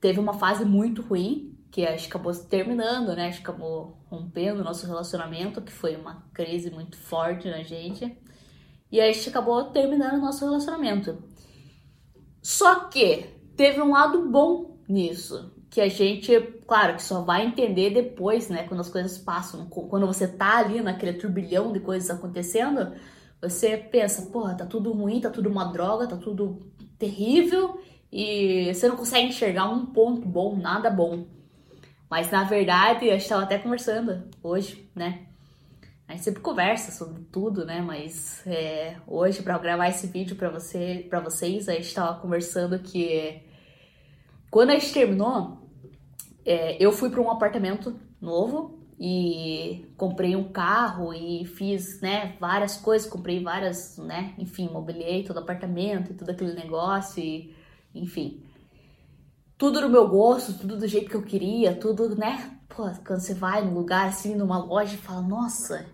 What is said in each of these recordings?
teve uma fase muito ruim, que a gente acabou terminando, né? A gente acabou rompendo o nosso relacionamento, que foi uma crise muito forte na gente. E a gente acabou terminando o nosso relacionamento. Só que teve um lado bom nisso, que a gente, claro, que só vai entender depois, né, quando as coisas passam, quando você tá ali naquele turbilhão de coisas acontecendo, você pensa, porra, tá tudo ruim, tá tudo uma droga, tá tudo terrível e você não consegue enxergar um ponto bom, nada bom. Mas na verdade, a gente tava até conversando hoje, né? A gente sempre conversa sobre tudo, né? Mas é, hoje, para gravar esse vídeo para você, para vocês, a gente tava conversando que quando a gente terminou, é, eu fui para um apartamento novo e comprei um carro e fiz, né, várias coisas, comprei várias, né, enfim, mobiliei todo o apartamento e todo aquele negócio e, enfim, tudo no meu gosto, tudo do jeito que eu queria, tudo, né, pô, quando você vai num lugar assim, numa loja e fala, nossa,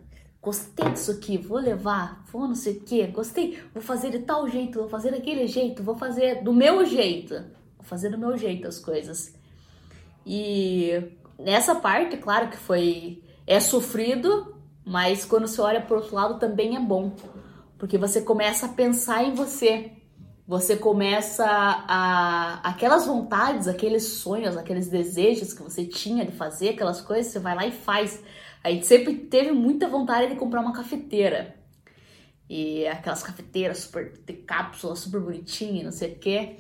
gostei disso aqui, vou levar, vou não sei o que, gostei, vou fazer de tal jeito, vou fazer daquele jeito, vou fazer do meu jeito, vou fazer do meu jeito as coisas. E nessa parte, claro que foi é sofrido, mas quando você olha para outro lado também é bom, porque você começa a pensar em você. Você começa a aquelas vontades, aqueles sonhos, aqueles desejos que você tinha de fazer, aquelas coisas, você vai lá e faz. A gente sempre teve muita vontade de comprar uma cafeteira. E aquelas cafeteiras super de cápsula, super bonitinha, não sei o quê.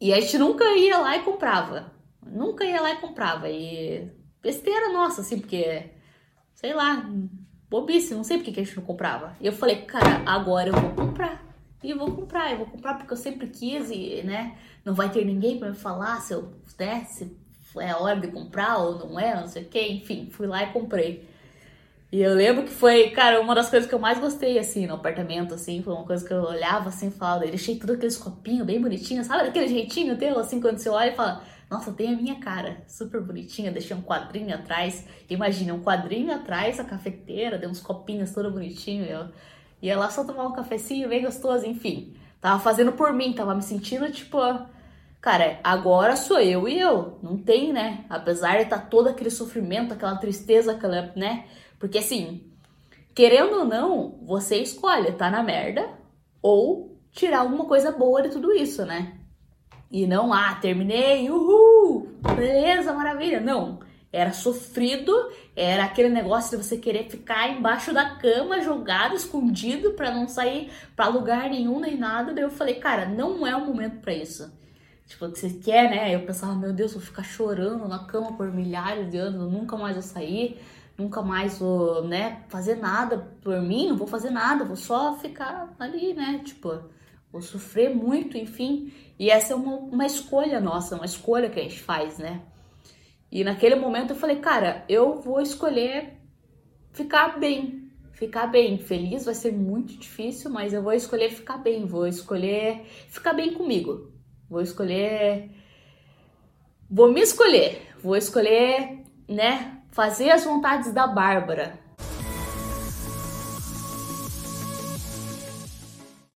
E a gente nunca ia lá e comprava. Nunca ia lá e comprava. E besteira nossa, assim, porque, sei lá, bobice, não sei porque que a gente não comprava. E eu falei, cara, agora eu vou comprar. E vou comprar, eu vou comprar porque eu sempre quis e, né, não vai ter ninguém para me falar se eu, né, se é hora de comprar ou não é, não sei o que, enfim, fui lá e comprei. E eu lembro que foi, cara, uma das coisas que eu mais gostei, assim, no apartamento, assim, foi uma coisa que eu olhava, assim, e falava, achei tudo aqueles copinhos bem bonitinhos, sabe, aquele jeitinho teu, assim, quando você olha e fala, nossa, tem a minha cara, super bonitinha, deixei um quadrinho atrás, imagina, um quadrinho atrás, a cafeteira, deu uns copinhos todo bonitinho, eu ia lá só tomar um cafecinho bem gostoso, enfim, tava fazendo por mim, tava me sentindo, tipo, Cara, agora sou eu e eu. Não tem, né? Apesar de estar tá todo aquele sofrimento, aquela tristeza, aquela, né? Porque assim, querendo ou não, você escolhe tá na merda ou tirar alguma coisa boa de tudo isso, né? E não, ah, terminei, uhul, beleza, maravilha. Não, era sofrido, era aquele negócio de você querer ficar embaixo da cama, jogado, escondido, para não sair para lugar nenhum nem nada. Daí eu falei, cara, não é o momento para isso. Tipo, que você quer, né? Eu pensava, meu Deus, vou ficar chorando na cama por milhares de anos, nunca mais vou sair, nunca mais vou, né, fazer nada por mim, não vou fazer nada, vou só ficar ali, né? Tipo, vou sofrer muito, enfim. E essa é uma, uma escolha nossa, uma escolha que a gente faz, né? E naquele momento eu falei, cara, eu vou escolher ficar bem, ficar bem. Feliz vai ser muito difícil, mas eu vou escolher ficar bem, vou escolher ficar bem comigo. Vou escolher. Vou me escolher. Vou escolher, né? Fazer as vontades da Bárbara.